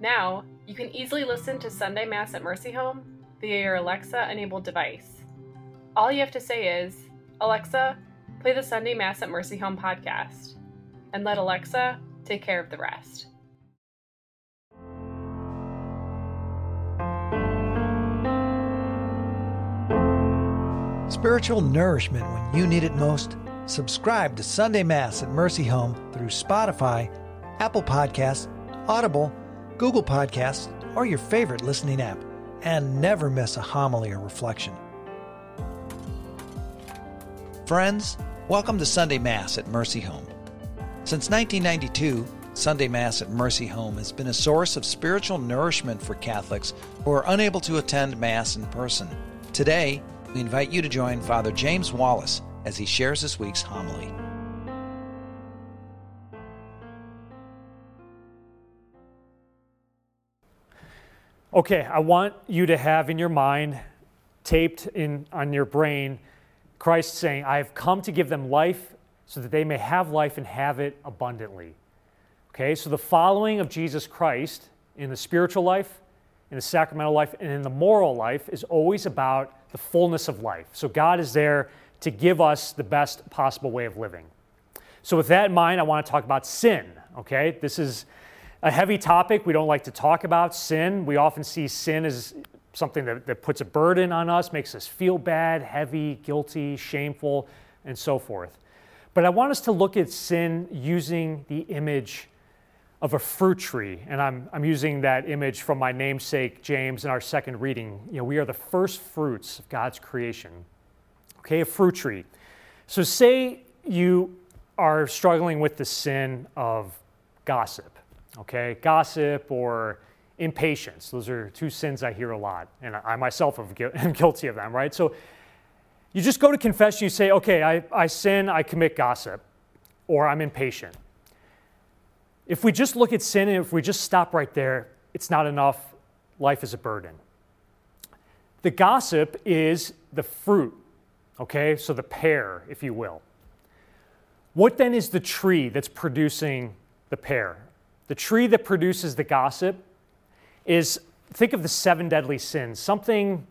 Now, you can easily listen to Sunday Mass at Mercy Home via your Alexa enabled device. All you have to say is, Alexa, play the Sunday Mass at Mercy Home podcast, and let Alexa take care of the rest. Spiritual nourishment when you need it most. Subscribe to Sunday Mass at Mercy Home through Spotify, Apple Podcasts, Audible, Google Podcasts, or your favorite listening app, and never miss a homily or reflection. Friends, welcome to Sunday Mass at Mercy Home. Since 1992, Sunday Mass at Mercy Home has been a source of spiritual nourishment for Catholics who are unable to attend Mass in person. Today, we invite you to join Father James Wallace as he shares this week's homily. Okay, I want you to have in your mind, taped in on your brain, Christ saying, I have come to give them life so that they may have life and have it abundantly. Okay, so the following of Jesus Christ in the spiritual life, in the sacramental life, and in the moral life is always about the fullness of life. So God is there to give us the best possible way of living. So, with that in mind, I want to talk about sin. Okay, this is a heavy topic we don't like to talk about sin. We often see sin as something that, that puts a burden on us, makes us feel bad, heavy, guilty, shameful, and so forth. But I want us to look at sin using the image of a fruit tree. And I'm, I'm using that image from my namesake, James, in our second reading. You know, we are the first fruits of God's creation. Okay, a fruit tree. So, say you are struggling with the sin of gossip, okay? Gossip or impatience. Those are two sins I hear a lot, and I myself am guilty of them, right? So, you just go to confession, you say, okay, I, I sin, I commit gossip, or I'm impatient. If we just look at sin and if we just stop right there, it's not enough. Life is a burden. The gossip is the fruit, okay? So the pear, if you will. What then is the tree that's producing the pear? The tree that produces the gossip is think of the seven deadly sins, something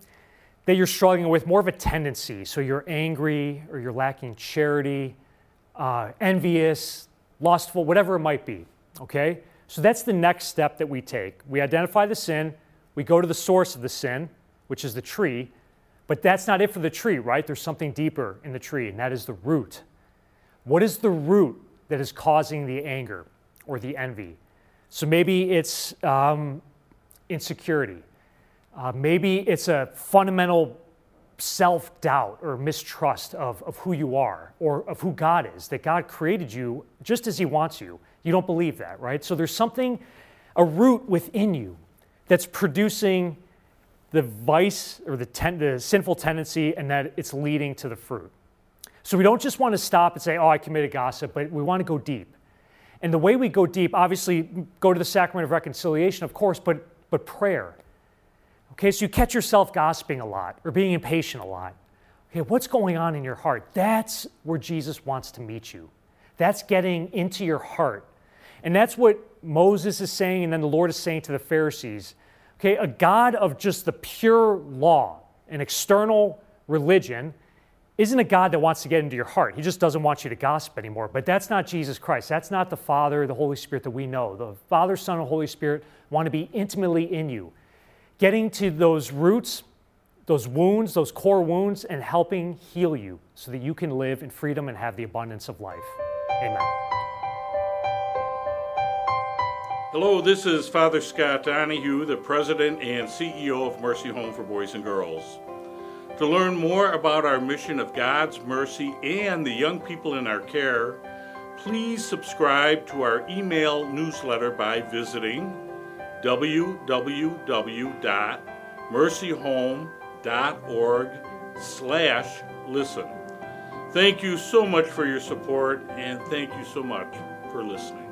that you're struggling with, more of a tendency. So you're angry or you're lacking charity, uh, envious, lustful, whatever it might be. Okay? So that's the next step that we take. We identify the sin, we go to the source of the sin, which is the tree, but that's not it for the tree, right? There's something deeper in the tree, and that is the root. What is the root that is causing the anger or the envy? So maybe it's um, insecurity. Uh, maybe it's a fundamental self doubt or mistrust of, of who you are or of who God is, that God created you just as He wants you. You don't believe that, right? So there's something, a root within you that's producing the vice or the, ten, the sinful tendency and that it's leading to the fruit. So we don't just want to stop and say, oh, I committed gossip, but we want to go deep. And the way we go deep, obviously, go to the sacrament of reconciliation, of course, but, but prayer. Okay, so you catch yourself gossiping a lot or being impatient a lot. Okay, what's going on in your heart? That's where Jesus wants to meet you. That's getting into your heart. And that's what Moses is saying, and then the Lord is saying to the Pharisees. Okay, a God of just the pure law, an external religion, isn't a God that wants to get into your heart. He just doesn't want you to gossip anymore. But that's not Jesus Christ. That's not the Father, the Holy Spirit that we know. The Father, Son, and Holy Spirit want to be intimately in you getting to those roots, those wounds, those core wounds, and helping heal you so that you can live in freedom and have the abundance of life. Amen. Hello, this is Father Scott Donahue, the President and CEO of Mercy Home for Boys and Girls. To learn more about our mission of God's mercy and the young people in our care, please subscribe to our email newsletter by visiting www.mercyhome.org slash listen. Thank you so much for your support and thank you so much for listening.